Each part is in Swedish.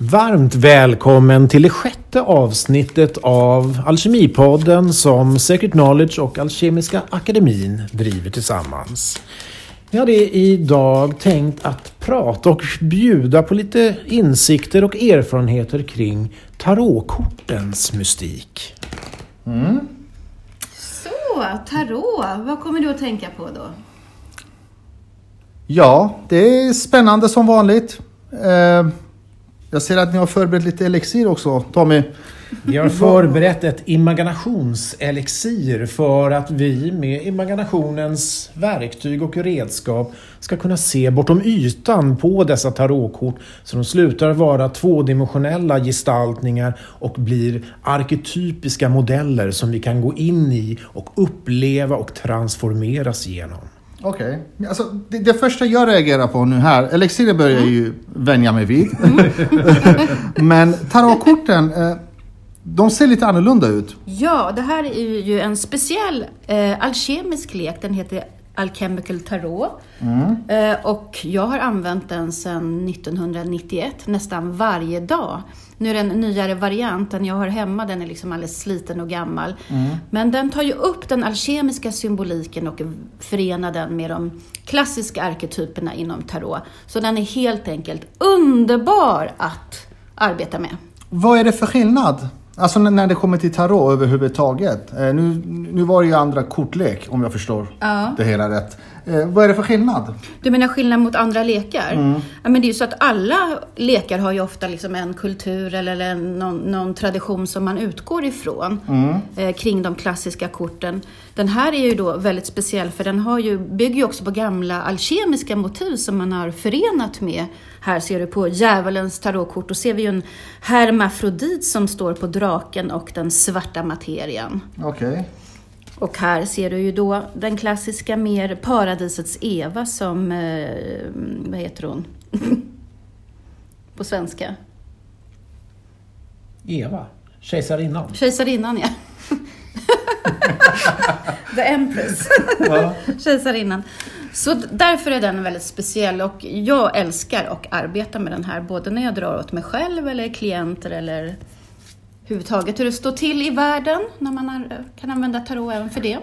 Varmt välkommen till det sjätte avsnittet av Alkemipodden som Secret Knowledge och Alkemiska Akademin driver tillsammans. Vi hade idag tänkt att prata och bjuda på lite insikter och erfarenheter kring tarotkortens mystik. Så, tarot. Vad kommer du att tänka på då? Ja, det är spännande som vanligt. Eh, jag ser att ni har förberett lite elixir också, Tommy. Vi har förberett ett imaginationselixir för att vi med imaginationens verktyg och redskap ska kunna se bortom ytan på dessa tarotkort så de slutar vara tvådimensionella gestaltningar och blir arketypiska modeller som vi kan gå in i och uppleva och transformeras genom. Okej. Alltså, det, det första jag reagerar på nu här, elixiret börjar jag ju vänja mig vid. Men tarotkorten, eh, de ser lite annorlunda ut. Ja, det här är ju en speciell eh, alkemisk lek. Den heter Alchemical Tarot. Eh, och jag har använt den sedan 1991, nästan varje dag. Nu är det en nyare variant, den jag har hemma den är liksom alldeles sliten och gammal. Men den tar ju upp den alkemiska symboliken och förenar den med de klassiska arketyperna inom tarot. Så den är helt enkelt underbar att arbeta med. Vad är det för skillnad? Alltså när- det kommer till tarot överhuvudtaget. Eh, nu, nu var det ju andra kortlek om jag förstår Ja. det hela rätt. Eh, vad är det för skillnad? Du menar skillnad mot andra lekar? Ja, men det är ju så att alla lekar har ju ofta liksom en kultur eller en, någon, någon tradition som man utgår ifrån eh, kring de klassiska korten. Den här är ju då väldigt speciell för den har ju, bygger ju också på gamla alkemiska motiv som man har förenat med. Här ser du på djävulens tarotkort, då ser vi ju en hermafrodit som står på draken och den svarta materian. Okej. Och här ser du ju då den klassiska mer paradisets Eva som, eh, vad heter hon? På svenska. Eva, kejsarinnan. Kejsarinnan ja. The Empress. Ja. Kejsarinnan. Så därför är den väldigt speciell och jag älskar att arbeta med den här både när jag drar åt mig själv eller klienter eller överhuvudtaget hur det står till i världen när man kan använda tarot även för det.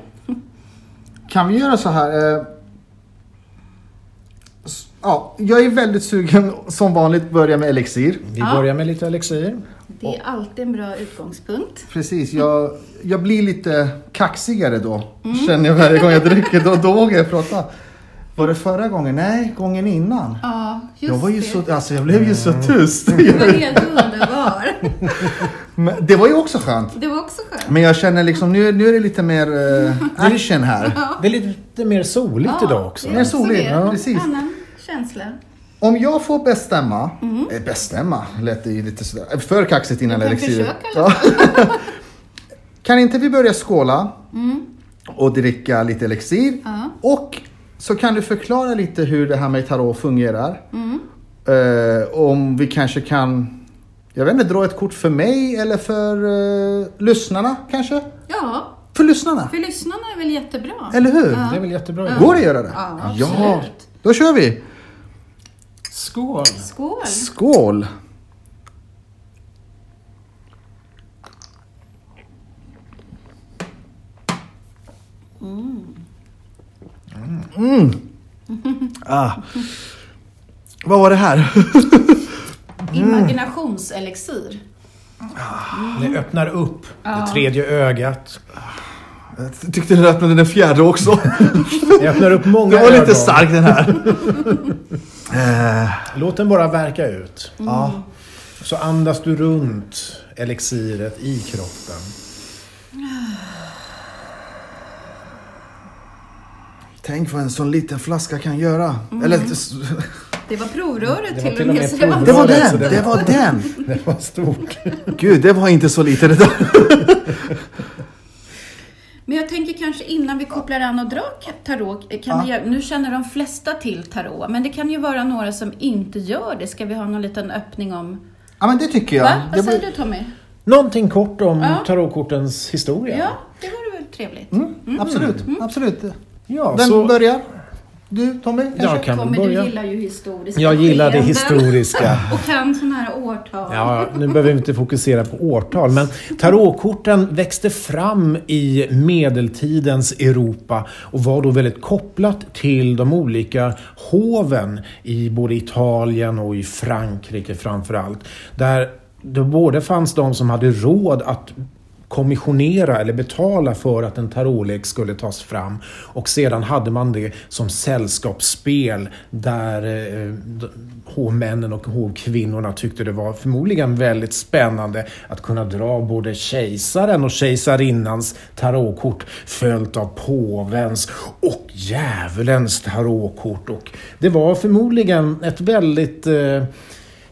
Kan vi göra så här? Eh, ja, jag är väldigt sugen som vanligt börja med elixir. Vi Ja. börjar med lite elixir. Det är alltid en bra utgångspunkt. Precis, jag, jag blir lite kaxigare då. Känner jag varje gång jag dricker. Då, då vågar jag prata. Var det förra gången? Nej, gången innan. Ja, just Jag var ju det. så, alltså jag blev ju så tyst. Du var helt underbar. Men det var ju också skönt. Det var också skönt. Men jag känner liksom, nu, nu är det lite mer uh, action här. Det är lite mer soligt idag också. det är Mer soligt, ja, precis. Annan känsla. Om jag får bestämma, eh, bestämma lät det ju lite sådär, för kaxigt innan alla Ja. Kan inte vi börja skåla och dricka lite elixir? Ja. Och så kan du förklara lite hur det här med tarot fungerar. Eh, om vi kanske kan, jag vet inte, dra ett kort för mig eller för eh, lyssnarna kanske? Ja, För lyssnarna, för lyssnarna är väl jättebra. eller hur? Det är väl jättebra. Går det att göra det? Ja, ja, absolut. då kör vi! Skål! Skål! Skål! Mm. Ah. Vad var det här? Imaginationselixir. Det öppnar upp det tredje ögat. Jag tyckte den öppnade den fjärde också. Det öppnar upp många Det var lite ögon. stark den här. Eh, Låt den bara verka ut. ja. Så andas du runt elixiret i kroppen. Tänk vad en sån liten flaska kan göra. Eller, Det var provröret Det var till till och med. det var det var Var det den! det var- var den! Det var stort. Gud, det var inte så lite det där. Men jag tänker kanske innan vi kopplar an och drar tarot, kan Ja. vi nu känner de flesta till tarot, men det kan ju vara några som inte gör det. Ska vi ha någon liten öppning om... Ja men det tycker jag. Va? Vad säger du Tommy? Någonting kort om Ja. tarotkortens historia. Ja, det vore väl trevligt. Mm, Absolut, absolut. Ja, Vem så börjar? Du Tommy? Kanske? Jag kan Tommy, börja. du gillar ju historiska Jag gillar det historiska. Och kan sådana här årtal. Ja, nu behöver vi inte fokusera på årtal, men tarotkorten växte fram i medeltidens Europa och var då väldigt kopplat till de olika hoven i både Italien och i Frankrike framför allt. Där det både fanns de som hade råd att kommissionera eller betala för att en tarotlek skulle tas fram. Och sedan hade man det som sällskapsspel där eh, hovmännen och hovkvinnorna tyckte det var förmodligen väldigt spännande att kunna dra både kejsaren och kejsarinnans tarotkort följt av påvens och djävulens tarotkort. Och det var förmodligen ett väldigt eh,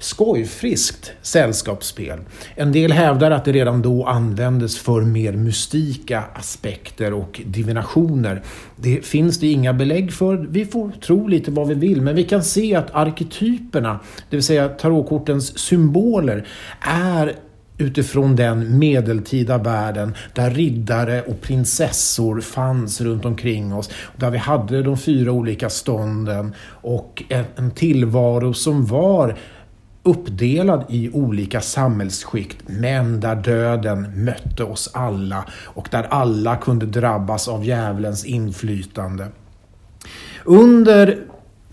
skojfriskt sällskapsspel. En del hävdar att det redan då användes för mer mystika aspekter och divinationer. Det finns det inga belägg för. Vi får tro lite vad vi vill, men vi kan se att arketyperna, det vill säga tarotkortens symboler, är utifrån den medeltida världen där riddare och prinsessor fanns runt omkring oss. Där vi hade de fyra olika stånden och en, tillvaro som var uppdelad i olika samhällsskikt men där döden mötte oss alla och där alla kunde drabbas av djävulens inflytande. Under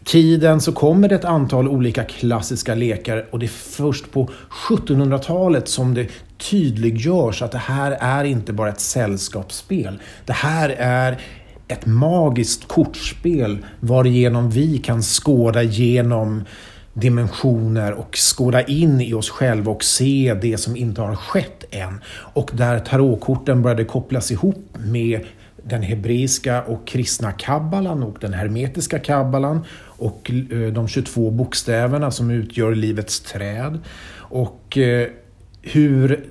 tiden så kommer det ett antal olika klassiska lekar och det är först på 1700-talet som det tydliggörs att det här är inte bara ett sällskapsspel. Det här är ett magiskt kortspel varigenom vi kan skåda genom dimensioner och skåda in i oss själva och se det som inte har skett än. Och där tarotkorten började kopplas ihop med den hebreiska och kristna kabbalan och den hermetiska kabbalan och eh, de 22 bokstäverna som utgör livets träd. Och eh, hur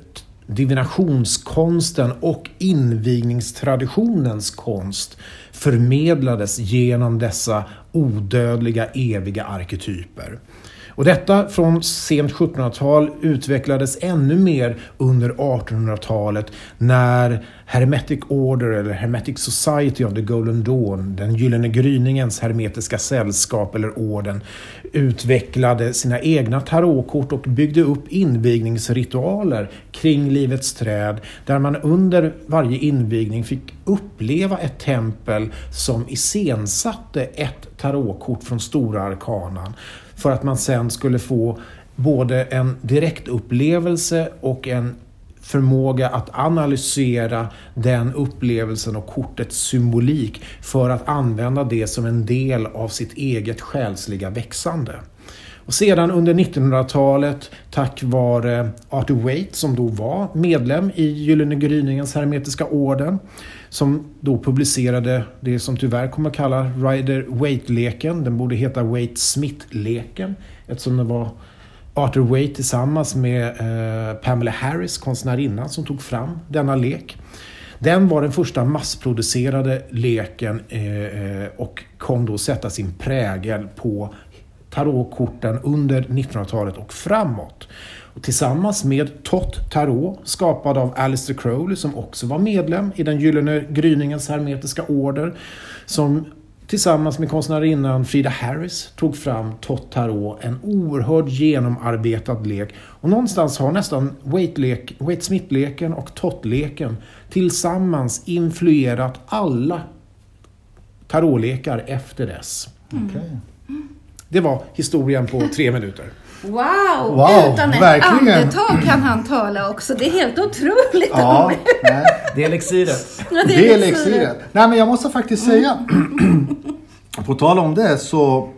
divinationskonsten och invigningstraditionens konst förmedlades genom dessa odödliga eviga arketyper. Och detta från sent 1700-tal utvecklades ännu mer under 1800-talet när Hermetic Order eller Hermetic Society of the Golden Dawn, den gyllene gryningens hermetiska sällskap eller orden, utvecklade sina egna tarotkort och byggde upp invigningsritualer kring livets träd där man under varje invigning fick uppleva ett tempel som iscensatte ett tarotkort från stora arkanan för att man sen skulle få både en direktupplevelse och en förmåga att analysera den upplevelsen och kortets symbolik för att använda det som en del av sitt eget själsliga växande. Och sedan under 1900-talet, tack vare Arthur Waite som då var medlem i Gyllene gryningens hermetiska orden, som då publicerade det som tyvärr kommer att kalla Rider-Waite-leken. Den borde heta Waite-Smith-leken eftersom det var Arthur Waite tillsammans med eh, Pamela Harris, konstnärinnan, som tog fram denna lek. Den var den första massproducerade leken eh, eh och kom då sätta sin prägel på tarotkorten under 1900-talet och framåt. Och tillsammans med Tot Tarot, skapad av Alistair Crowley som också var medlem i den Gyllene gryningens hermetiska order, som tillsammans med konstnärinnan Frida Harris tog fram Tot Tarot, en oerhört genomarbetad lek. Och någonstans har nästan Waite-Smith-leken och Tot-leken tillsammans influerat alla tarotlekar efter dess. Okej. Det var historien på tre minuter. Wow! Wow, Utan ett verkligen. andetag kan han tala också. Det är helt otroligt. Ja, nej. Det är elixiret. Ja, Det är elixiret. elixiret. Nej men jag måste faktiskt säga. På tal om det så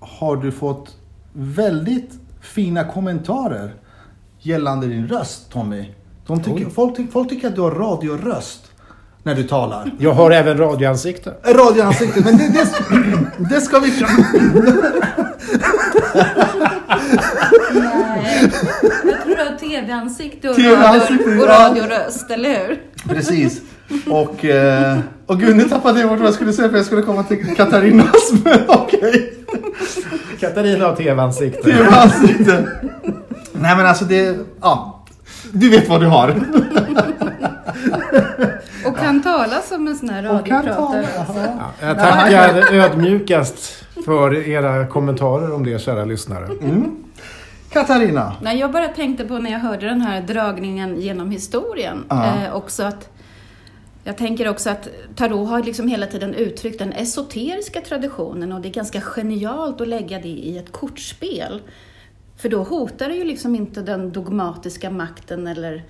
har du fått väldigt fina kommentarer gällande din röst Tommy. De tycker, folk, folk tycker att du har radioröst när du talar. Jag har även radioansikte. Radioansikte, men det, det, det ska vi... Nej. Jag tror du har tv-ansikte och, radio, och ja. radioröst, eller hur? Precis. Och, eh, och gud, nu tappade jag bort vad jag skulle säga för jag skulle komma till Katarinas. Men okej. Katarina har tv-ansikte. TV-ansikte. Nej men alltså det, ja. Du vet vad du har. Och kan tala som en sån här Och kan radiopratare. tala. alltså. Jag tackar ödmjukast för era kommentarer om det, kära lyssnare. Katarina. Nej, jag bara tänkte på när jag hörde den här dragningen genom historien. Eh, också att, jag tänker också att Tarot har liksom hela tiden uttryckt den esoteriska traditionen och det är ganska genialt att lägga det i ett kortspel. För då hotar det ju liksom inte den dogmatiska makten eller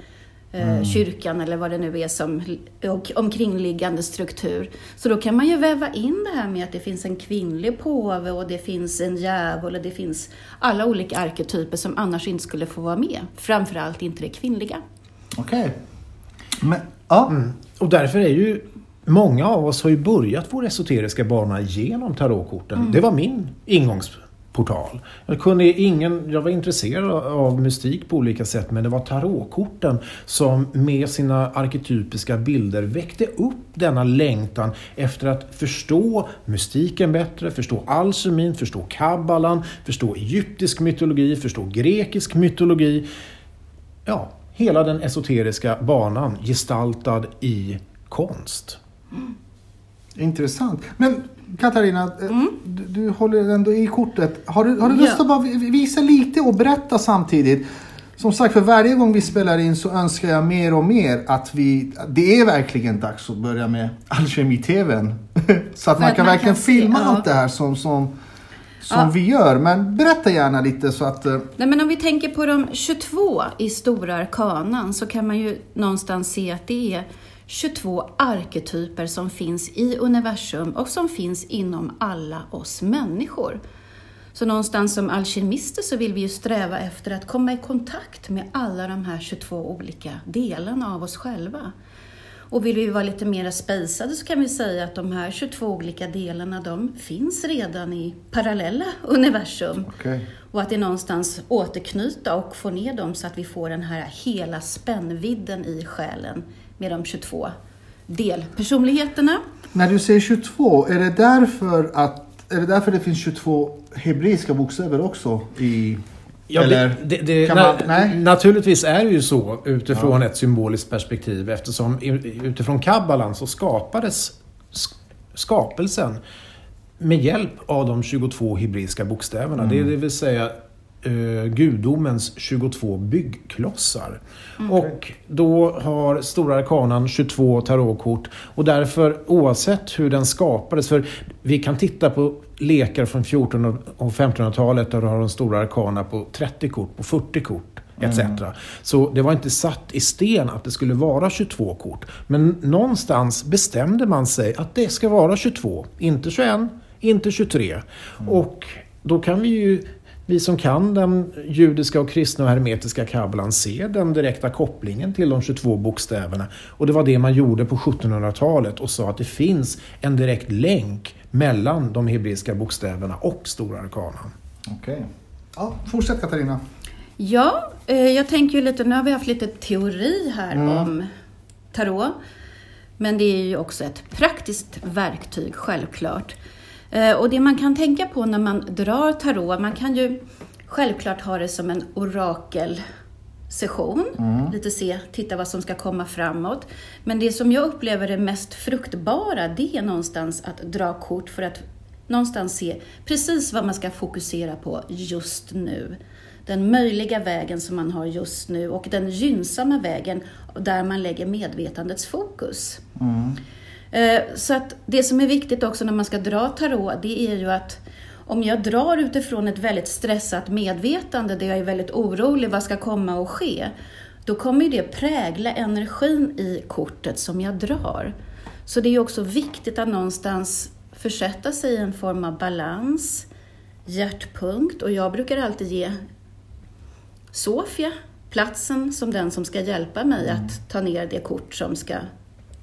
eh, kyrkan eller vad det nu är som och omkringliggande struktur. Så då kan man ju väva in det här med att det finns en kvinnlig påve och det finns en djävul och det finns alla olika arketyper som annars inte skulle få vara med. Framförallt inte det kvinnliga. Okej. Men, ja. Och därför är ju många av oss har ju börjat vår esoteriska bana genom tarotkorten. Det var min portal. Jag, kunde ingen, jag var intresserad av mystik på olika sätt men det var tarotkorten som med sina arketypiska bilder väckte upp denna längtan efter att förstå mystiken bättre, förstå alkemin, förstå kabbalan, förstå egyptisk mytologi, förstå grekisk mytologi. Ja, hela den esoteriska banan gestaltad i konst. Mm. Intressant. Men Katarina, eh, Mm. du, du håller ändå i kortet. Har du, har du Ja. lust att bara vi- visa lite och berätta samtidigt? Som sagt, för varje gång vi spelar in så önskar jag mer och mer att vi... Det är verkligen dags att börja med Alkemi-TVn. så att man kan man verkligen kan se, filma ja. allt det här som, som, som Ja. vi gör. Men berätta gärna lite så att... eh, Nej, men om vi tänker på de 22 i Stora Arkanan så kan man ju någonstans se att det är 22 arketyper som finns i universum och som finns inom alla oss människor. Så någonstans som alkemister så vill vi ju sträva efter att komma i kontakt med alla de här 22 olika delarna av oss själva. Och vill vi vara lite mer spejsade så kan vi säga att de här 22 olika delarna de finns redan i parallella universum. Okej. Och att det någonstans återknyta och få ner dem så att vi får den här hela spännvidden i själen med de 22 delpersonligheterna. När du säger 22, är det därför att... Är det därför det finns 22 hebreiska bokstäver också i... Ja, eller det, det, det, kan na, man, nej? Naturligtvis är det ju så utifrån ett symboliskt perspektiv eftersom utifrån kabbalan så skapades sk- skapelsen med hjälp av de 22 hebreiska bokstäverna. Det, är det vill säga eh, gudomens 22 byggklossar. Och då har Stora Arkanan 22 tarotkort och därför oavsett hur den skapades, för vi kan titta på lekar från 1400 och 1500-talet där du har de Stora Arkana på 30 kort, på 40 kort etc. Så det var inte satt i sten att det skulle vara 22 kort. Men någonstans bestämde man sig att det ska vara 22, inte 21, inte 23. Och då kan vi ju, vi som kan den judiska och kristna och hermetiska kabbalan, se den direkta kopplingen till de 22 bokstäverna. Och det var det man gjorde på 1700-talet och sa att det finns en direkt länk mellan de hebreiska bokstäverna och Stora Arkanan. Okej. Ja, fortsätt Katarina. Ja, eh, jag tänker ju lite, nu har vi haft lite teori här om tarot. Men det är ju också ett praktiskt verktyg, självklart. Eh, Och det man kan tänka på när man drar tarot, man kan ju självklart ha det som en orakelsession. Lite se, titta vad som ska komma framåt. Men det som jag upplever är mest fruktbara, det är någonstans att dra kort för att någonstans se precis vad man ska fokusera på just nu. Den möjliga vägen som man har just nu och den gynnsamma vägen där man lägger medvetandets fokus. Eh, Så att det som är viktigt också när man ska dra tarot, det är ju att om jag drar utifrån ett väldigt stressat medvetande där jag är väldigt orolig, vad ska komma och ske? Då kommer ju det prägla energin i kortet som jag drar. Så det är också viktigt att någonstans försätta sig i en form av balans, hjärtpunkt och jag brukar alltid ge Sofia platsen som den som ska hjälpa mig att ta ner det kort som ska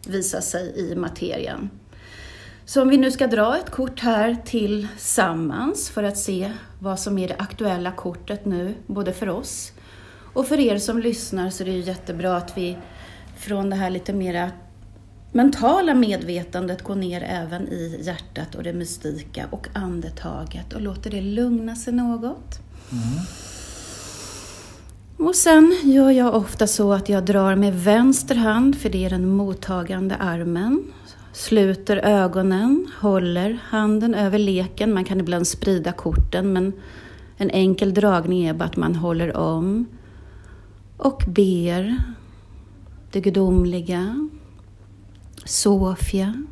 visa sig i materien. Så om vi nu ska dra ett kort här tillsammans för att se vad som är det aktuella kortet nu, både för oss och för er som lyssnar så är det ju jättebra att vi från det här lite mera mentala medvetandet går ner även i hjärtat och det mystika och andetaget och låter det lugna sig något. Mm. Och sen gör jag ofta så att jag drar med vänster hand, för det är den mottagande armen. Sluter ögonen, håller handen över leken. Man kan ibland sprida korten, men en enkel dragning är bara att man håller om och ber det gudomliga, Sofia,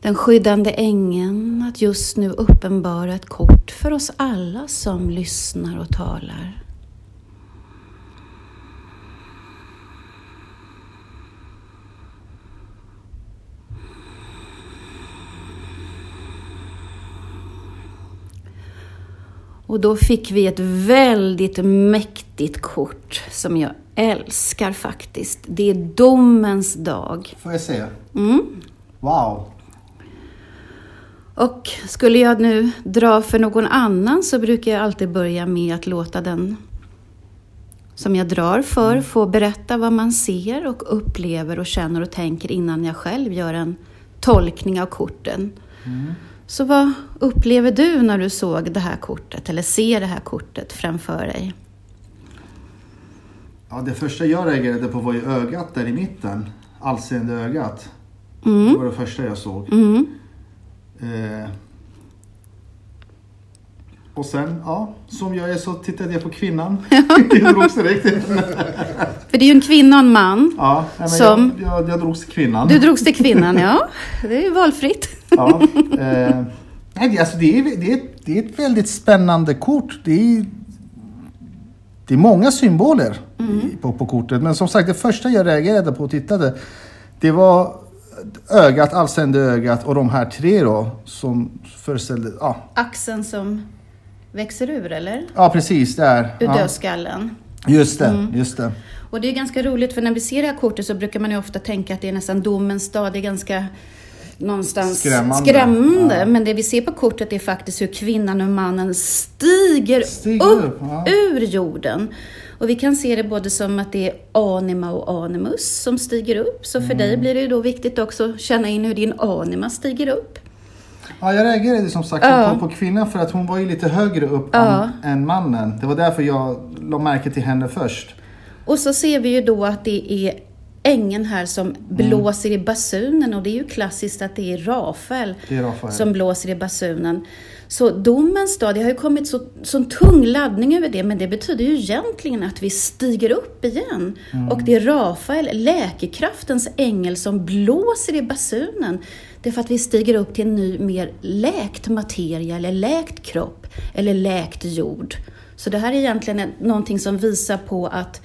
den skyddande ängeln att just nu uppenbara ett kort för oss alla som lyssnar och talar. Och då fick vi ett väldigt mäktigt kort som jag älskar faktiskt. Det är domens dag. Får jag se? Mm. Wow. Och skulle jag nu dra för någon annan så brukar jag alltid börja med att låta den som jag drar för få berätta vad man ser och upplever och känner och tänker innan jag själv gör en tolkning av korten. Mm. Så vad upplever du när du såg det här kortet eller ser det här kortet framför dig? Ja, det första jag reagerade på var ju ögat där i mitten. Allseende ögat. Det Mm. var det första jag såg. Mm. Eh. Och sen, ja, som jag är så tittade jag på kvinnan. det drogs direkt. För det är ju en kvinna och en man. Ja, nej, Som- jag, jag, jag drogs till kvinnan. Du drogs till kvinnan, ja. Det är ju valfritt. Ja, eh, nej, alltså det, är, det, är, det är ett väldigt spännande kort. Det är, det är många symboler i- på, på kortet. Men som sagt, det första jag reagerade på och tittade, det var ögat, allseende ögat och de här tre då som föreställde, ja, Axeln som växer ur, eller? ja precis där. Ur Ja, dödskallen. just det, just det. Och det är ganska roligt för när vi ser det här kortet så brukar man ju ofta tänka att det är nästan domens dag. Det är ganska någonstans Skrämmande. skrämmande. Ja. Men det vi ser på kortet är faktiskt hur kvinnan och mannen stiger, Stiger upp, upp, ja. ur jorden. Och vi kan se det både som att det är anima och animus som stiger upp. Så för Mm. dig blir det ju då viktigt också att känna in hur din anima stiger upp. Ja, jag reagerade som sagt Ja. på, på kvinnan för att hon var ju lite högre upp Ja. än, än mannen. Det var därför jag la märke till henne först. Och så ser vi ju då att det är ängeln här som blåser i basunen och det är ju klassiskt att det är Rafael Det är Rafael. som blåser i basunen. Så domens dag, det har ju kommit så, sån tung laddning över det, men det betyder ju egentligen att vi stiger upp igen. Och det är Rafael, läkekraftens ängel, som blåser i basunen. Det är för att vi stiger upp till en ny, mer läkt materia, eller läkt kropp, eller läkt jord. Så det här är egentligen någonting som visar på att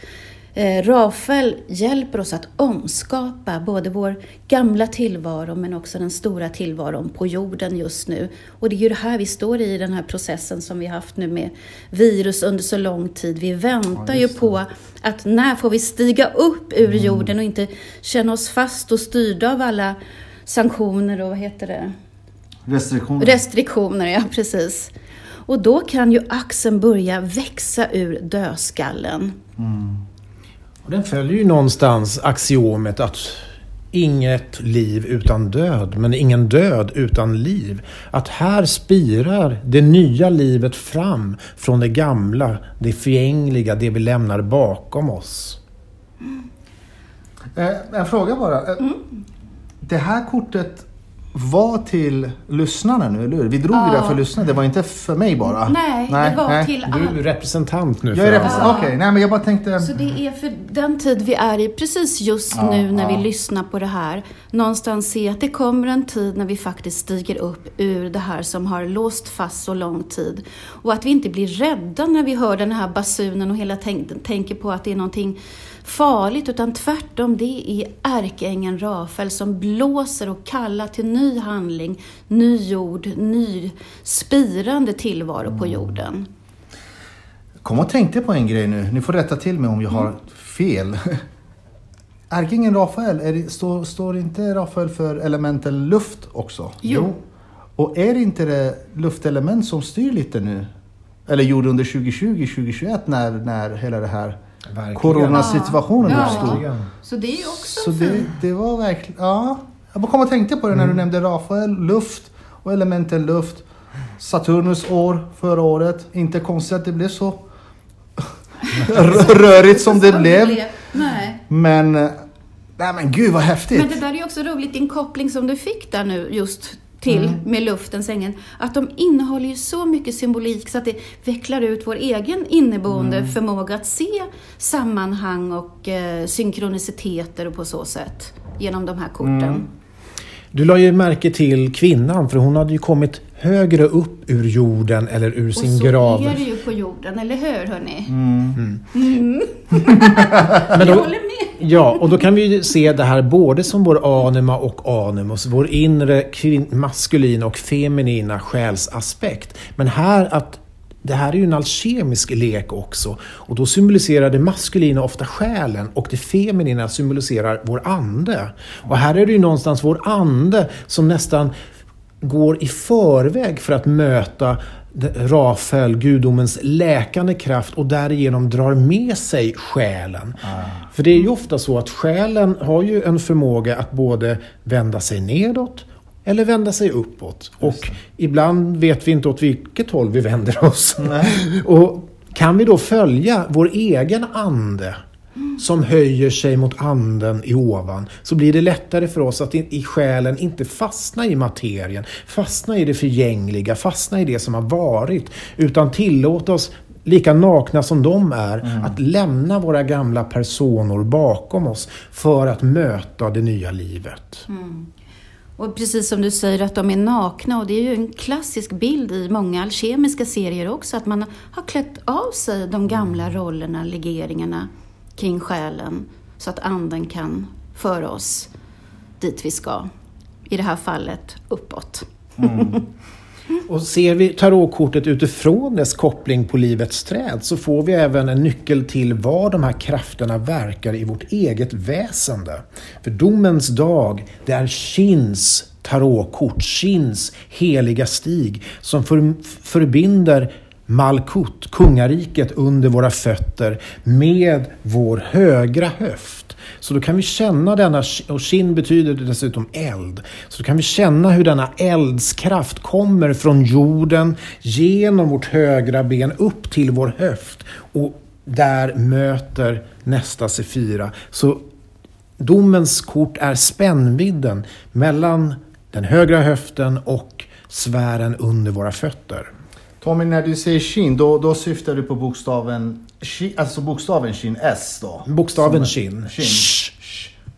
Rafael hjälper oss att omskapa både vår gamla tillvaro men också den stora tillvaron på jorden just nu. Och det är ju det här vi står i, den här processen som vi har haft nu med virus under så lång tid. Vi väntar ju just det. på att när får vi stiga upp ur jorden och inte känna oss fast och styrda av alla sanktioner och vad heter det? Restriktioner. Restriktioner, ja precis. Och då kan ju axeln börja växa ur dödskallen. Och den följer ju någonstans axiomet att inget liv utan död, men ingen död utan liv. Att här spirar det nya livet fram från det gamla, det förgängliga, det vi lämnar bakom oss. Eh, en fråga bara. Eh, Mm. Det här kortet var till lyssnarna nu, eller hur? Vi drog ju Ja. det för lyssnarna, det var inte för mig bara. Nej, det var till Du är alla. representant nu Jag är alla. representant. Okej, nej men jag bara tänkte... Så det är för den tid vi är i precis just Ja, nu när ja. vi lyssnar på det här. Någonstans se att det kommer en tid när vi faktiskt stiger upp ur det här som har låst fast så lång tid. Och att vi inte blir rädda när vi hör den här basunen och hela tänk, tänker på att det är någonting farligt. Utan tvärtom, det är ärkeängeln Rafael som blåser och kallar till ny handling, ny jord, ny spirande tillvaro på jorden. Kom och tänkte på en grej nu. Ni får rätta till mig om jag har fel. Ärkeängeln Rafael, är det, står, står inte Rafael för elementen luft också? Jo. Och är det inte det luftelement som styr lite nu? Eller gjorde under 2020-2021 när, när hela det här Verkligen. coronasituationen Ja. uppstod? Verkligen. Så det är ju också Så det, det var verkligen, ja. Jag bara kom och tänkte på det när du nämnde Rafael, luft och elementen luft. Saturnus år förra året. Inte konstigt att det blev så rörigt som det blev. Nej. Men, eh, nej men gud vad häftigt. Men det där är ju också roligt, din koppling som du fick där nu just till med luftens ängen. Att de innehåller ju så mycket symbolik så att det vecklar ut vår egen inneboende förmåga att se sammanhang och eh, synkroniciteter och på så sätt genom de här korten. Du la ju märke till kvinnan för hon hade ju kommit högre upp ur jorden eller ur Och sin så grav. är det ju på jorden, eller hur hörni? Men Jag då, håller med. ja, och då kan vi ju se det här både som vår anima och animus, vår inre maskulina och feminina själsaspekt. Men här att det här är ju en alkemisk lek också och då symboliserar det maskulina ofta själen och det feminina symboliserar vår ande. Och här är det ju någonstans vår ande som nästan går i förväg för att möta Rafael, gudomens läkande kraft och därigenom drar med sig själen. För det är ju ofta så att själen har ju en förmåga att både vända sig nedåt eller vända sig uppåt. Och ibland vet vi inte åt vilket håll vi vänder oss. Och kan vi då följa vår egen ande som höjer sig mot anden i ovan så blir det lättare för oss att i, själen inte fastna i materien, fastna i det förgängliga, fastna i det som har varit, utan tillåta oss lika nakna som de är, att lämna våra gamla personer bakom oss för att möta det nya livet. Och precis som du säger att de är nakna och det är ju en klassisk bild i många alkemiska serier också att man har klätt av sig de gamla rollerna, legeringarna kring själen så att anden kan föra oss dit vi ska. I det här fallet uppåt. Och ser vi tarotkortet utifrån dess koppling på livets träd så får vi även en nyckel till var de här krafterna verkar i vårt eget väsende. För domens dag, det är Shins tarotkort, Shins heliga stig som för, förbinder Malkut, kungariket under våra fötter med vår högra höft. Så då kan vi känna denna, och shin betyder dessutom eld, så då kan vi känna hur denna eldskraft kommer från jorden genom vårt högra ben upp till vår höft och där möter nästa sefira. Så domens kort är spännvidden mellan den högra höften och sfären under våra fötter. Tommy, när du säger shin, då, då syftar du på bokstaven, shi, alltså bokstaven shin, S då? Bokstaven shin. shin.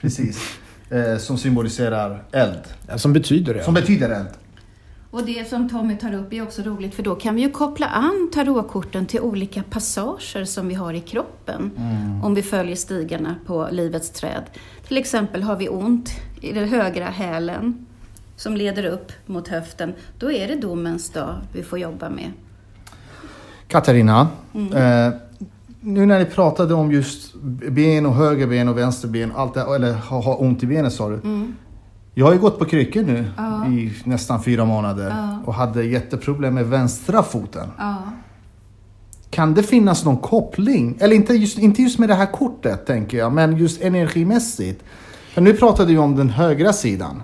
Precis. Eh, som symboliserar eld. Som betyder det. Som betyder eld. Och det som Tommy tar upp är också roligt för då kan vi ju koppla an tarotkorten till olika passager som vi har i kroppen. Om vi följer stigarna på livets träd. Till exempel har vi ont i den högra hälen som leder upp mot höften. Då är det domens dag vi får jobba med. Katarina, eh, nu när ni pratade om just ben och högerben och vänsterben, allt det, eller ha, ha ont i benet sa du. Jag har ju gått på kryckor nu Ja. i nästan fyra månader Ja. och hade jätteproblem med vänstra foten. Ja. Kan det finnas någon koppling? Eller inte just, inte just med det här kortet tänker jag, men just energimässigt. För nu pratade vi om den högra sidan.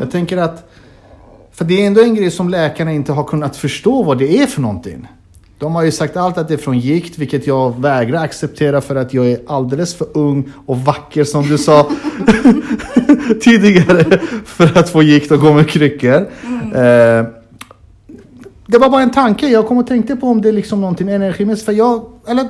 Jag tänker att, för det är ändå en grej som läkarna inte har kunnat förstå vad det är för någonting. De har ju sagt allt att det är från gikt, vilket jag vägrar acceptera för att jag är alldeles för ung och vacker som du sa tidigare för att få gikt och gå med kryckor. Eh, det var bara en tanke. Jag kom och tänkte på om det är liksom någonting energimässigt. För jag, eller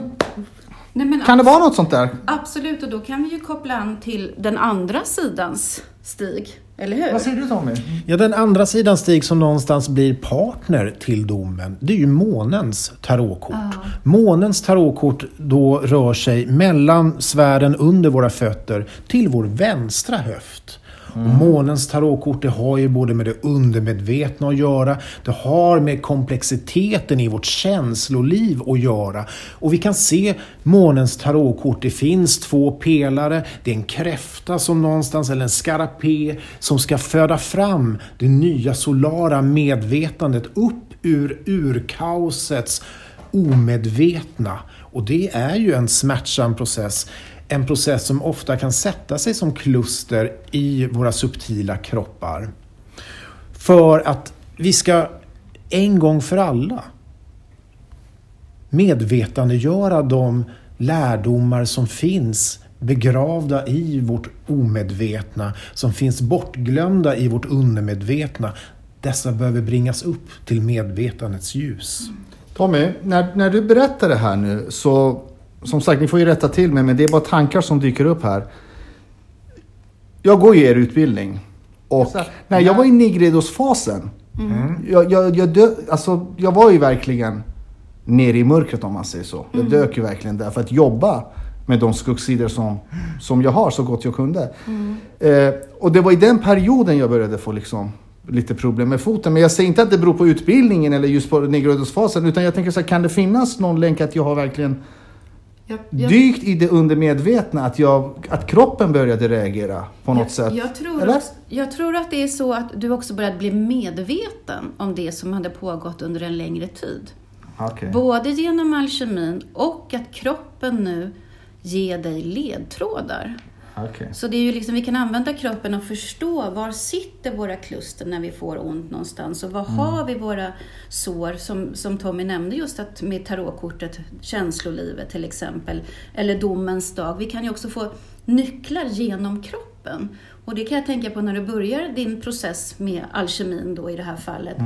Nej, men kan det vara något sånt där? Absolut, och då kan vi ju koppla an till den andra sidans stig. Eller hur? Vad säger du Tommy? Ja, den andra sidan Stig som någonstans blir partner till domen, det är ju månens tarotkort. Månens tarotkort då rör sig mellan sfären under våra fötter till vår vänstra höft. Och månens tarotkort det har ju både med det undermedvetna att göra, det har med komplexiteten i vårt känsloliv att göra. Och vi kan se månens tarotkort, det finns två pelare, det är en kräfta som någonstans, eller en skarapé, som ska föda fram det nya solara medvetandet upp ur urkaosets omedvetna. Och det är ju en smärtsam process. En process som ofta kan sätta sig som kluster i våra subtila kroppar. För att vi ska en gång för alla medvetandegöra de lärdomar som finns begravda i vårt omedvetna, som finns bortglömda i vårt undermedvetna. Dessa behöver bringas upp till medvetandets ljus. Tommy, när, när du berättar det här nu så, som sagt, ni får ju rätta till mig, men det är bara tankar som dyker upp här. Jag går ju er utbildning. Och Alltså, när jag var i Nigredos-fasen, jag, jag, jag, dö, alltså, jag var ju verkligen nere i mörkret om man säger så. Jag dök ju verkligen där för att jobba med de skuggsidor som, som jag har så gott jag kunde. Eh, och det var i den perioden jag började få liksom lite problem med foten. Men jag säger inte att det beror på utbildningen eller just på Nigredos-fasen. Utan jag tänker så här, kan det finnas någon länk att jag har verkligen Jag, jag, dykt i det undermedvetna? Att, jag, att kroppen började reagera på något jag, sätt? Jag tror, Eller? jag tror att det är så att du också började bli medveten om det som hade pågått under en längre tid. Okej. Både genom alkemin och att kroppen nu ger dig ledtrådar. Okej. Så det är ju liksom, vi kan använda kroppen och förstå var sitter våra kluster när vi får ont någonstans och var har vi våra sår som, som Tommy nämnde just att med tarotkortet känslolivet till exempel eller domens dag. Vi kan ju också få nycklar genom kroppen. Och det kan jag tänka på när du börjar din process med alkemin då i det här fallet.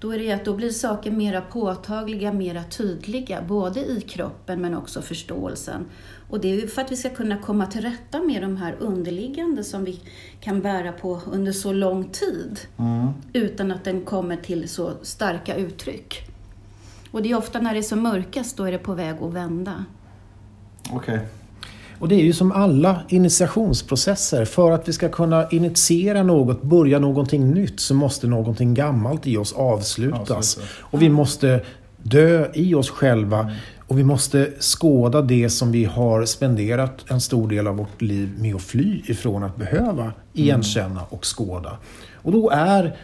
Då är det att då blir saker mera påtagliga, mera tydliga, både i kroppen men också förståelsen. Och det är för att vi ska kunna komma till rätta med de här underliggande som vi kan bära på under så lång tid. Utan att den kommer till så starka uttryck. Och det är ofta när det är som mörkast, då är det på väg att vända. Okej. Och det är ju som alla initiationsprocesser. För att vi ska kunna initiera något, börja någonting nytt, så måste någonting gammalt i oss avslutas. Avslutas. Och vi måste dö i oss själva. Och vi måste skåda det som vi har spenderat en stor del av vårt liv med att fly ifrån att behöva igenkänna och skåda. Och då är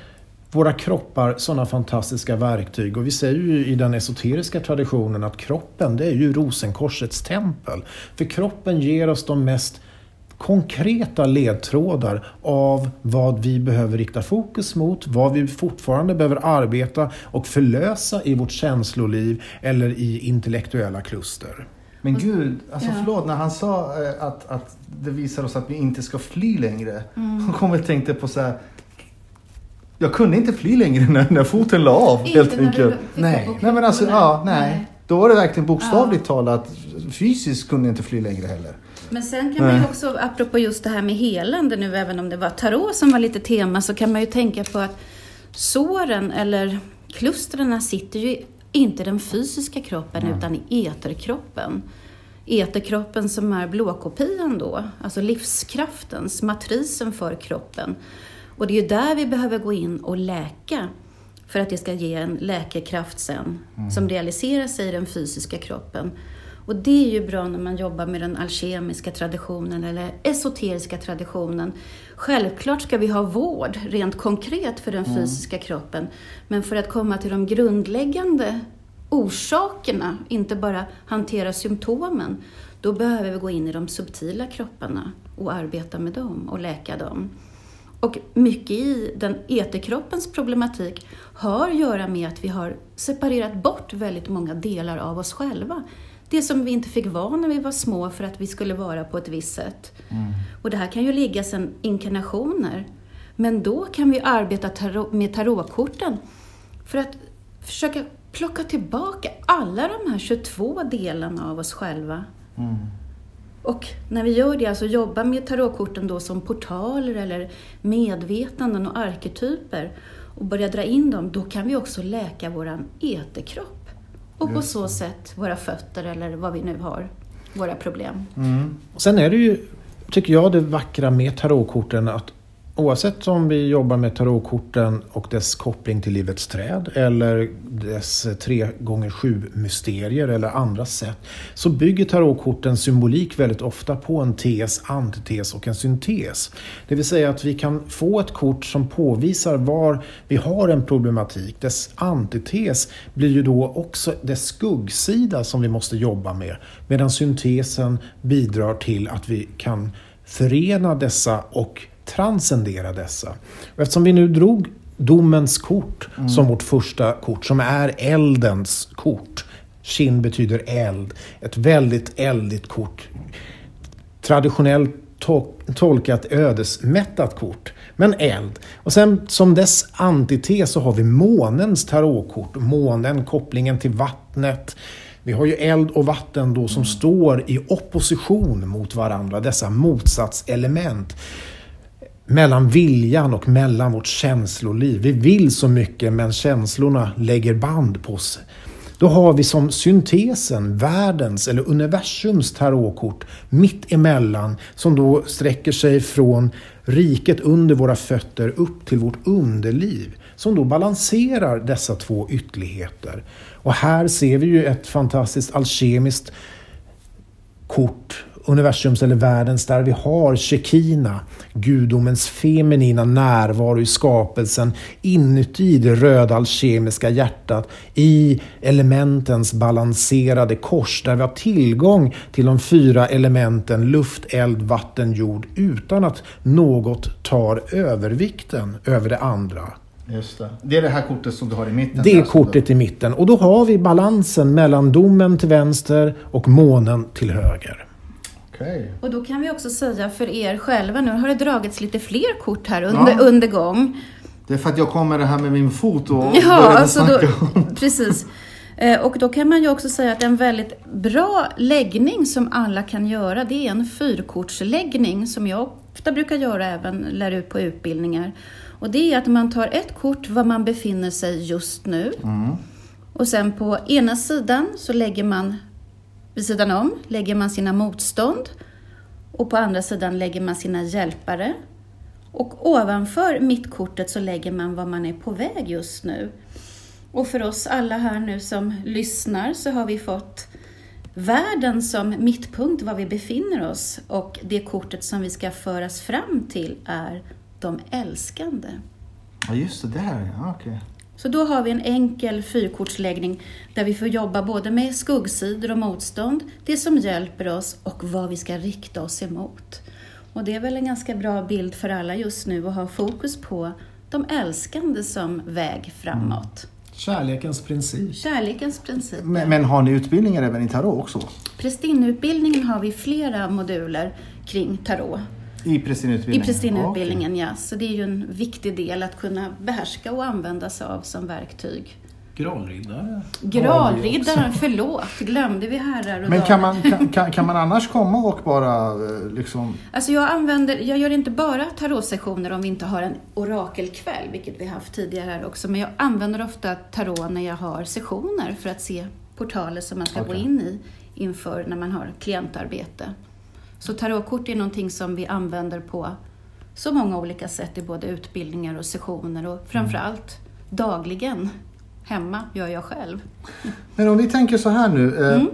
våra kroppar sådana fantastiska verktyg och vi säger ju i den esoteriska traditionen att kroppen det är ju rosenkorsets tempel. För kroppen ger oss de mest konkreta ledtrådar av vad vi behöver rikta fokus mot, vad vi fortfarande behöver arbeta och förlösa i vårt känsloliv eller i intellektuella kluster. Men gud, alltså Ja. förlåt, när han sa eh, att, att det visar oss att vi inte ska fly längre. Mm. Jag kom och tänkte på så här. Jag kunde inte fly längre när, när foten la av Inte helt enkelt. Nej. Nej men alltså, ja, nej. Då var det verkligen bokstavligt talat. Fysiskt kunde jag inte fly längre heller. Men sen kan man ju Nej. också, apropå just det här med helande nu, även om det var tarot som var lite tema, så kan man ju tänka på att såren eller klustren sitter ju inte i den fysiska kroppen utan i eterkroppen. Eterkroppen som är blåkopian då, alltså livskraftens, matrisen för kroppen. Och det är ju där vi behöver gå in och läka för att det ska ge en läkekraft sen som realiserar sig i den fysiska kroppen. Och det är ju bra när man jobbar med den alkemiska traditionen eller esoteriska traditionen. Självklart ska vi ha vård rent konkret för den fysiska kroppen, men för att komma till de grundläggande orsakerna, inte bara hantera symptomen, då behöver vi gå in i de subtila kropparna och arbeta med dem och läka dem. Och mycket i den eterkroppens problematik har att göra med att vi har separerat bort väldigt många delar av oss själva. Det som vi inte fick vara när vi var små för att vi skulle vara på ett visst sätt. Och det här kan ju ligga sedan inkarnationer. Men då kan vi arbeta tarot, med tarotkorten för att försöka plocka tillbaka alla de här 22 delarna av oss själva. Och när vi gör det, alltså jobbar med tarotkorten då som portaler eller medvetanden och arketyper och börjar dra in dem, då kan vi också läka våran eterkropp. Och på så sätt våra fötter eller vad vi nu har, våra problem. Och Sen är det ju, tycker jag, det vackra med tarotkorten att oavsett om vi jobbar med tarotkorten och dess koppling till livets träd eller dess 3 x 7-mysterier eller andra sätt så bygger tarotkortens symbolik väldigt ofta på en tes, antites och en syntes. Det vill säga att vi kan få ett kort som påvisar var vi har en problematik. Dess antites blir ju då också dess skuggsida som vi måste jobba med medan syntesen bidrar till att vi kan förena dessa och transcendera dessa. Och eftersom vi nu drog domens kort som vårt första kort, som är eldens kort. Kin betyder eld. Ett väldigt eldigt kort. Traditionellt to tolkat ödesmättat kort. Men eld. Och sen som dess antites så har vi månens tarotkort. Månen, kopplingen till vattnet. Vi har ju eld och vatten då som står i opposition mot varandra. Dessa motsatselement mellan viljan och mellan vårt känsloliv. Vi vill så mycket men känslorna lägger band på oss. Då har vi som syntesen världens eller universums tarotkort mitt emellan som då sträcker sig från riket under våra fötter upp till vårt underliv som då balanserar dessa två ytterligheter. Och här ser vi ju ett fantastiskt alkemiskt kort universums eller världens där vi har Shekina, gudomens feminina närvaro i skapelsen inuti det röda alkemiska hjärtat i elementens balanserade kors där vi har tillgång till de fyra elementen luft, eld, vatten, jord utan att något tar övervikten över det andra. Just det. det är det här kortet som du har i mitten? Det är kortet i mitten och då har vi balansen mellan domen till vänster och månen till höger. Okay. Och då kan vi också säga för er själva, nu har det dragits lite fler kort här under, ja. under gång. Det är för att jag kommer det här med min fot och ja, alltså snacka då, Precis. Eh, och då kan man ju också säga att en väldigt bra läggning som alla kan göra, det är en fyrkortsläggning som jag ofta brukar göra även lär ut på utbildningar. Och det är att man tar ett kort var man befinner sig just nu. Mm. Och sen på ena sidan så lägger man vid sidan om lägger man sina motstånd och på andra sidan lägger man sina hjälpare. Och ovanför mittkortet så lägger man vad man är på väg just nu. Och för oss alla här nu som lyssnar så har vi fått världen som mittpunkt var vi befinner oss och det kortet som vi ska föras fram till är de älskande. Ja, just det. Där, ja, okay. Så då har vi en enkel fyrkortsläggning där vi får jobba både med skuggsidor och motstånd, det som hjälper oss och vad vi ska rikta oss emot. Och det är väl en ganska bra bild för alla just nu att ha fokus på de älskande som väg framåt. Kärlekens princip. Kärlekens princip. Men, men, har ni utbildningar även i tarot också? Prästinneutbildningen har vi flera moduler kring tarot. I prästinneutbildningen? I prästinneutbildningen, okay. ja. Så det är ju en viktig del att kunna behärska och använda sig av som verktyg. Gralriddare? Gralriddaren, förlåt, glömde vi herrar och Men kan man, kan, kan, man annars komma och bara eh, liksom... Alltså jag använder, jag gör inte bara tarotsessioner om vi inte har en orakelkväll, vilket vi haft tidigare här också, men jag använder ofta tarot när jag har sessioner för att se portaler som man ska okay. gå in i inför när man har klientarbete. Så tarotkort är någonting som vi använder på så många olika sätt i både utbildningar och sessioner och framförallt mm. dagligen hemma gör jag själv. Men om vi tänker så här nu. Eh, mm.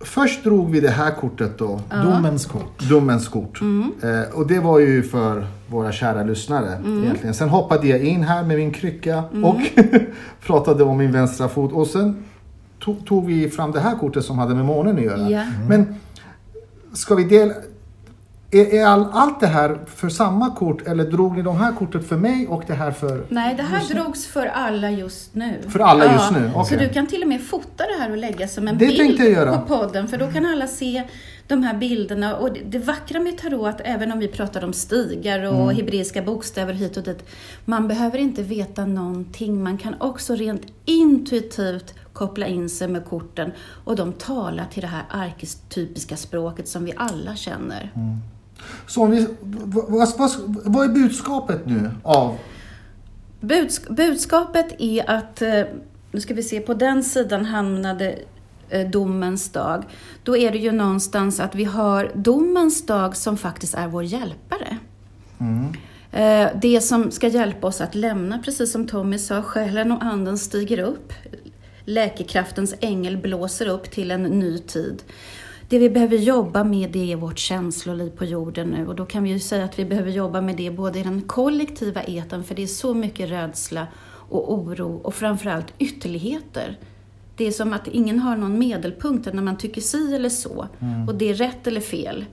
Först drog vi det här kortet då. Ja. Domens kort. Domens kort. Mm. Eh, och det var ju för våra kära lyssnare mm. egentligen. Sen hoppade jag in här med min krycka mm. och pratade om min vänstra fot. Och sen tog, tog, vi fram det här kortet som hade med månen att göra. Ja. Men ska vi dela... Är, är all, allt det här för samma kort eller drog ni de här kortet för mig och det här för... Nej, det här drogs för alla just nu. För alla ja, just nu? Okay. Så du kan till och med fota det här och lägga som en det bild på podden för då kan alla se de här bilderna. Och det, vackra med tarot att även om vi pratar om stigar och mm. hebreiska bokstäver hit och dit, man behöver inte veta någonting. Man kan också rent intuitivt koppla in sig med korten och de talar till det här arketypiska språket som vi alla känner. Mm. Så om vi, vad, vad, vad är budskapet nu av? Budsk, budskapet är att, eh, nu ska vi se, på den sidan hamnade domens dag. Då är det ju någonstans att vi har domens dag som faktiskt är vår hjälpare. Mm. Eh, det som ska hjälpa oss att lämna, precis som Tommy sa, själen och anden stiger upp läkekraftens ängel blåser upp till en ny tid. Det vi behöver jobba med det är vårt känsloliv på jorden nu och då kan vi ju säga att vi behöver jobba med det både i den kollektiva eten, för det är så mycket rädsla och oro och framförallt ytterligheter. Det är som att ingen har någon medelpunkt när man tycker si eller så mm. och det är rätt eller fel.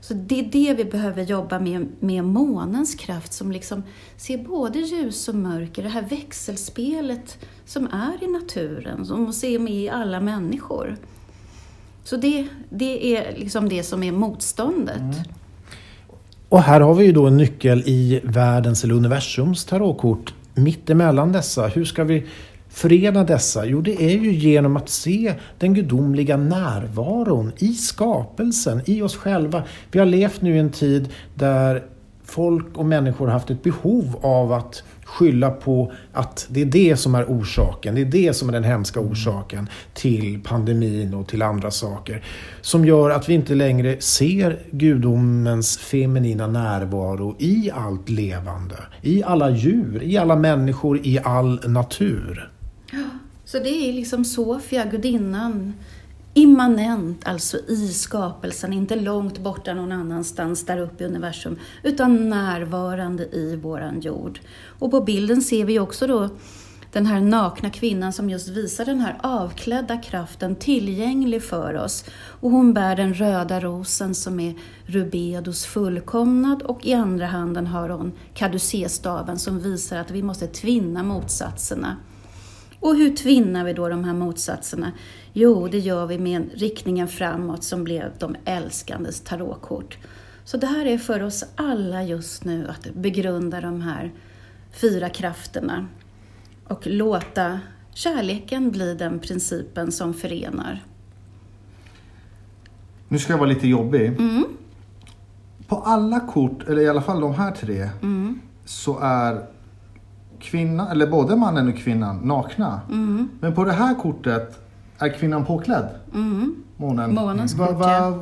Så det är det vi behöver jobba med, med månens kraft som liksom ser både ljus och mörker, det här växelspelet som är i naturen, som måste se med i alla människor. Så det, det är liksom det som är motståndet. Mm. Och här har vi ju då en nyckel i världens eller universums tarotkort mittemellan dessa. Hur ska vi förena dessa? Jo, det är ju genom att se den gudomliga närvaron i skapelsen, i oss själva. Vi har levt nu i en tid där folk och människor har haft ett behov av att skylla på att det är det som är orsaken. Det är det som är den hemska orsaken till pandemin och till andra saker. Som gör att vi inte längre ser gudomens feminina närvaro i allt levande. I alla djur, i alla människor, i all natur. Så det är liksom Sofia, gudinnan, immanent, alltså i skapelsen, inte långt borta någon annanstans där uppe i universum, utan närvarande i våran jord. Och på bilden ser vi också då den här nakna kvinnan som just visar den här avklädda kraften tillgänglig för oss. Och hon bär den röda rosen som är rubedos fullkomnad och i andra handen har hon kaducéstaven som visar att vi måste tvinna motsatserna. Och hur tvinnar vi då de här motsatserna? Jo, det gör vi med riktningen framåt som blev de älskandes tarotkort. Så det här är för oss alla just nu att begrunda de här fyra krafterna och låta kärleken bli den principen som förenar. Nu ska jag vara lite jobbig. Mm. På alla kort, eller i alla fall de här tre, mm. så är kvinnan, eller både mannen och kvinnan, nakna. Mm. Men på det här kortet är kvinnan påklädd. Mm. Månen. Månens kort, va, va,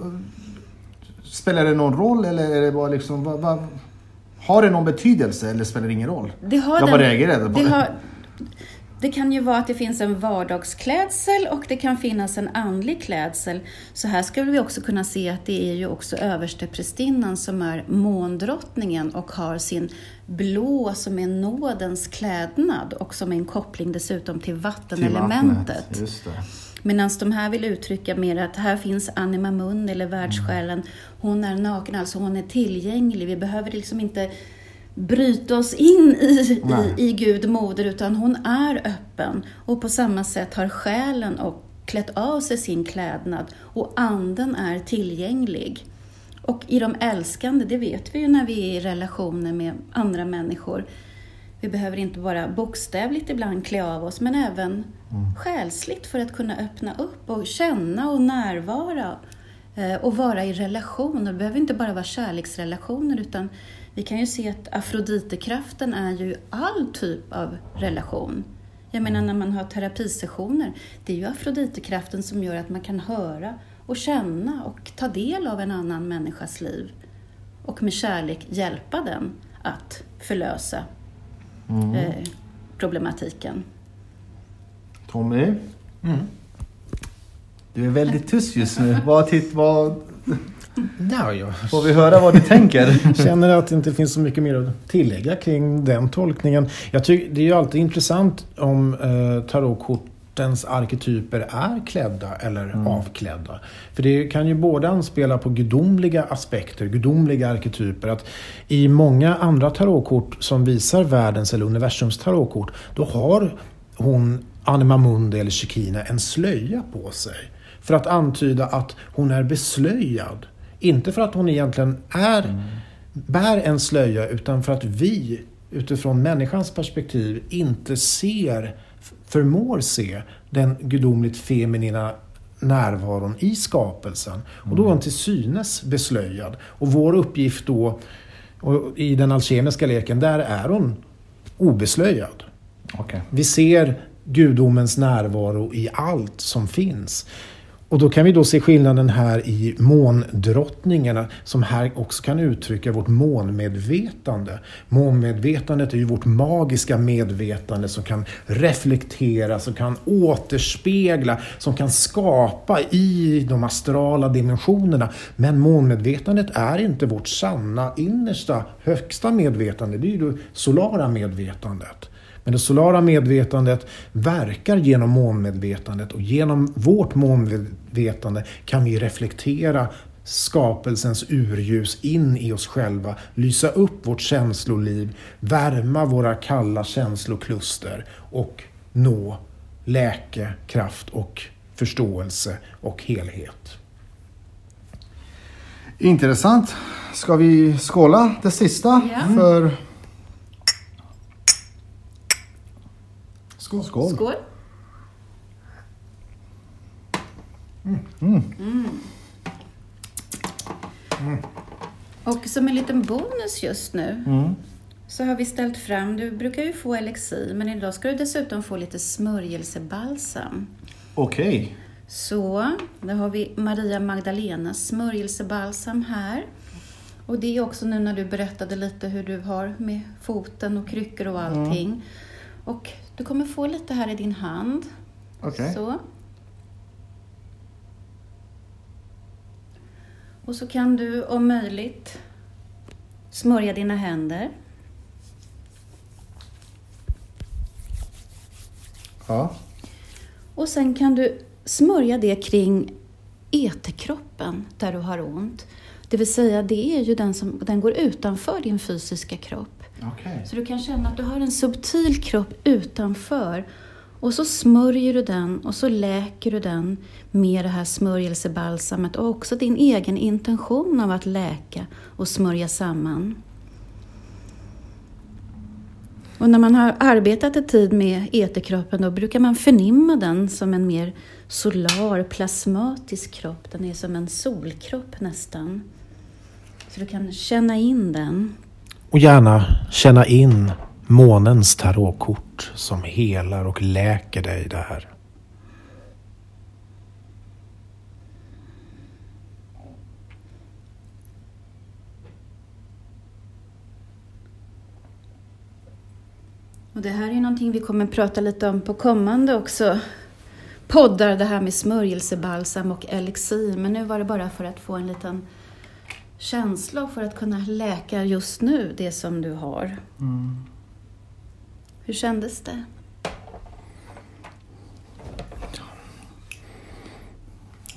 Spelar det någon roll eller är det bara liksom, va, har det någon betydelse eller spelar det ingen roll? Det har jag bara reagerade på det. Har, det kan ju vara att det finns en vardagsklädsel och det kan finnas en andlig klädsel. Så här skulle vi också kunna se att det är ju också översteprästinnan som är måndrottningen och har sin blå som är nådens klädnad och som är en koppling dessutom till vattenelementet. Till Medan de här vill uttrycka mer att här finns anima mun eller världssjälen. Hon är naken, alltså hon är tillgänglig. Vi behöver liksom inte bryta oss in i, i, i Gud moder, utan hon är öppen. Och på samma sätt har själen och klätt av sig sin klädnad och anden är tillgänglig. Och i de älskande, det vet vi ju när vi är i relationer med andra människor. Vi behöver inte bara bokstavligt ibland klä av oss, men även mm. själsligt för att kunna öppna upp och känna och närvara eh, och vara i relationer. Det behöver inte bara vara kärleksrelationer, utan vi kan ju se att afroditekraften är ju all typ av relation. Jag menar när man har terapisessioner, det är ju afroditekraften som gör att man kan höra och känna och ta del av en annan människas liv. Och med kärlek hjälpa den att förlösa mm. eh, problematiken. Tommy? Mm. Du är väldigt tyst just nu. Vad, titt, vad, Ja, jag Får vi höra vad du tänker? känner att det inte finns så mycket mer att tillägga kring den tolkningen. Jag tycker det är ju alltid intressant om eh, tarotkortens arketyper är klädda eller mm. avklädda. För det kan ju både anspela på gudomliga aspekter, gudomliga arketyper. Att I många andra tarotkort som visar världens eller universums tarotkort, då har hon Anima Mundi eller Shekina en slöja på sig. För att antyda att hon är beslöjad. Inte för att hon egentligen är, mm. bär en slöja utan för att vi utifrån människans perspektiv inte ser, förmår se den gudomligt feminina närvaron i skapelsen. Och då är hon till synes beslöjad. Och vår uppgift då i den alkemiska leken, där är hon obeslöjad. Okay. Vi ser gudomens närvaro i allt som finns. Och då kan vi då se skillnaden här i måndrottningarna som här också kan uttrycka vårt månmedvetande. Månmedvetandet är ju vårt magiska medvetande som kan reflektera, som kan återspegla, som kan skapa i de astrala dimensionerna. Men månmedvetandet är inte vårt sanna, innersta, högsta medvetande. Det är ju det solara medvetandet. Men det solara medvetandet verkar genom månmedvetandet och genom vårt månmedvetande kan vi reflektera skapelsens urljus in i oss själva, lysa upp vårt känsloliv, värma våra kalla känslokluster och nå läkekraft och förståelse och helhet. Intressant. Ska vi skåla det sista? Ja. För... Skål. Skål. Skål. Mm. Och som en liten bonus just nu så har vi ställt fram, du brukar ju få elixir, men idag ska du dessutom få lite smörjelsebalsam. Okej. Så, då har vi Maria Magdalenas smörjelsebalsam här. Och det är också nu när du berättade lite hur du har med foten och kryckor och allting. Och du kommer få lite här i din hand. Okej. Så. Och så kan du om möjligt smörja dina händer. Ja. Och sen kan du smörja det kring eterkroppen där du har ont. Det vill säga, det är ju den som den går utanför din fysiska kropp. Okej. Så du kan känna att du har en subtil kropp utanför. Och så smörjer du den och så läker du den med det här smörjelsebalsamet och också din egen intention av att läka och smörja samman. Och när man har arbetat en tid med eterkroppen då brukar man förnimma den som en mer solar, plasmatisk kropp. Den är som en solkropp nästan. Så du kan känna in den. Och gärna känna in månens tarotkort som helar och läker dig där. Och det här är någonting vi kommer prata lite om på kommande också poddar, det här med smörjelsebalsam och elixir. Men nu var det bara för att få en liten känsla och för att kunna läka just nu det som du har. Hur kändes det?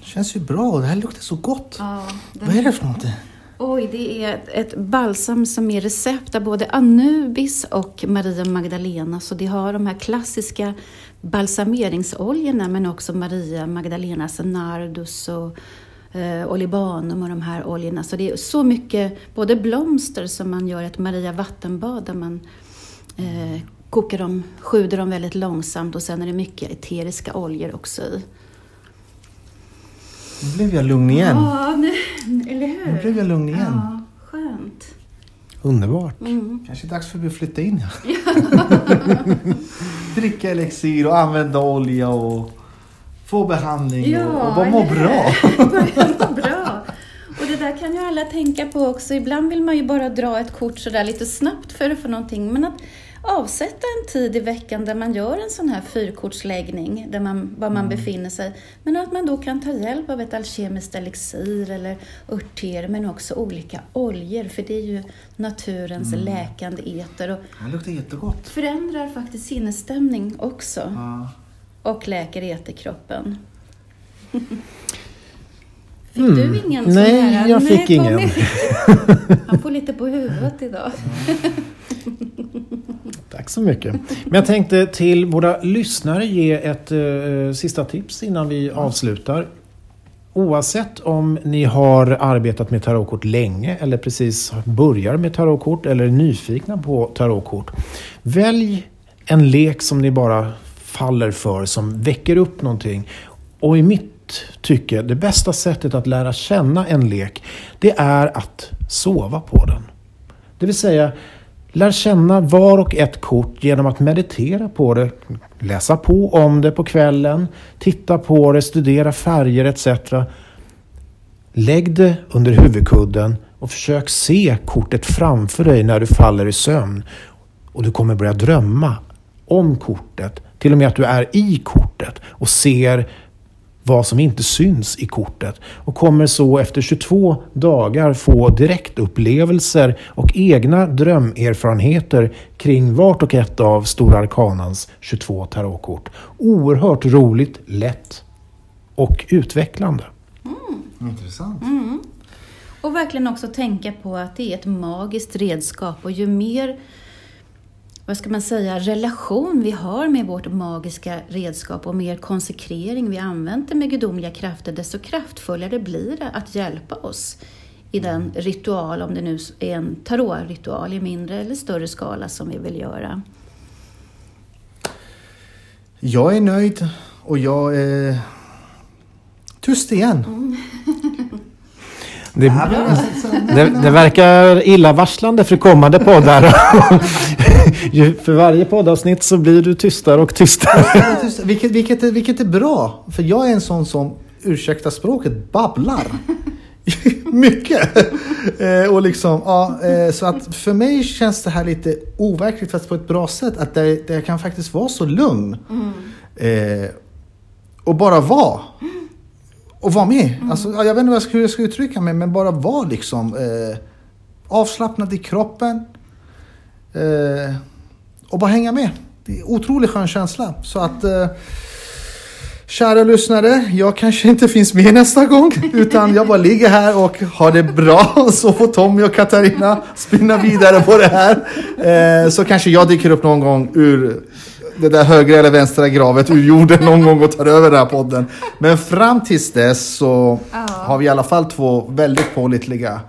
Känns ju bra. Det här luktar så gott. Ja, Vad är det för någonting? Oj, det är ett balsam som är recept av både Anubis och Maria Magdalena. Så det har de här klassiska balsameringsoljorna men också Maria Magdalenas nardus och eh, olibanum och de här oljorna. Så det är så mycket, både blomster som man gör ett Maria vattenbad där man eh, kokar dem, sjuder dem väldigt långsamt och sen är det mycket eteriska oljor också i. Nu blev jag lugn igen. Ja, nu, eller hur? Nu blev jag lugn igen. Ja, skönt. Underbart. Mm. Kanske dags för mig att flytta in. Ja. Dricka elixir och använda olja och få behandling och, och bara må bra. må bra. Och det där kan ju alla tänka på också. Ibland vill man ju bara dra ett kort sådär lite snabbt för att få någonting. Men att avsätta en tid i veckan där man gör en sån här fyrkortsläggning, där man, var man befinner sig. Men att man då kan ta hjälp av ett alkemiskt elixir eller örtter, men också olika oljor. För det är ju naturens läkande eter. Och Det luktar jättegott. förändrar faktiskt sinnesstämning också. Ja. Och läker eterkroppen. Fick Mm. du ingen sån Nej, här? jag fick Conny ingen. fick- Han får lite på huvudet idag. Tack så mycket. Men jag tänkte till våra lyssnare ge ett eh, sista tips innan vi avslutar. Oavsett om ni har arbetat med tarotkort länge eller precis börjar med tarotkort eller är nyfikna på tarotkort. Välj en lek som ni bara faller för, som väcker upp någonting. Och i mitt tycke, det bästa sättet att lära känna en lek, det är att sova på den. Det vill säga, lär känna var och ett kort genom att meditera på det, läsa på om det på kvällen, titta på det, studera färger etc. Lägg det under huvudkudden och försök se kortet framför dig när du faller i sömn. Och du kommer börja drömma om kortet, till och med att du är i kortet och ser vad som inte syns i kortet och kommer så efter 22 dagar få direktupplevelser och egna drömerfarenheter kring vart och ett av Stora Arkanans 22 tarotkort. Oerhört roligt, lätt och utvecklande. Intressant. Och verkligen också tänka på att det är ett magiskt redskap och ju mer vad ska man säga, relation vi har med vårt magiska redskap och mer konsekrering vi använder med gudomliga krafter, desto kraftfullare blir det att hjälpa oss i den ritual, om det nu är en tarotritual i mindre eller större skala som vi vill göra. Jag är nöjd och jag är tyst igen. Mm. Det, det, det, verkar illavarslande för kommande poddar. för varje poddavsnitt så blir du tystare och tystare. vilket, vilket, är, vilket är bra, för jag är en sån som, ursäkta språket, babblar. Mycket! eh, och liksom, ja, eh, så att för mig känns det här lite overkligt fast på ett bra sätt. Att det, det kan faktiskt vara så lugn. Mm. Eh, och bara vara och vara med. Mm. Alltså, jag vet inte hur jag ska, uttrycka mig, men bara vara liksom eh, avslappnad i kroppen. Eh, och bara hänga med. Det är otroligt skön känsla. Så att eh, Kära lyssnare, jag kanske inte finns med nästa gång utan jag bara ligger här och har det bra. Så får Tommy och Katarina spinna vidare på det här. Eh, så kanske jag dyker upp någon gång ur det där högra eller vänstra gravet ur jorden någon gång och tar över den här podden. Men fram tills dess så har vi i alla fall två väldigt pålitliga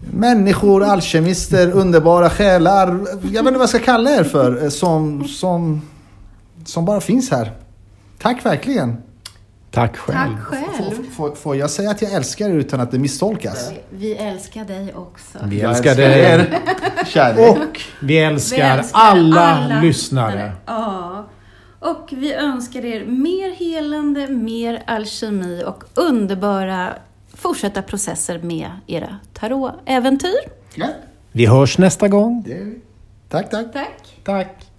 människor, alkemister, underbara själar. Jag vet inte vad jag ska kalla er för. Som, som, som bara finns här. Tack verkligen. Tack själv. Tack själv. Får, får, får, jag säga att jag älskar er utan att det misstolkas? Vi älskar dig också. Vi älskar dig. Er. Kärlek. Och vi älskar, vi älskar alla, alla, lyssnare. Ja. Och vi önskar er mer helande, mer alkemi och underbara fortsatta processer med era tarotäventyr. Ja. Vi hörs nästa gång. Tack, tack. Tack. Tack.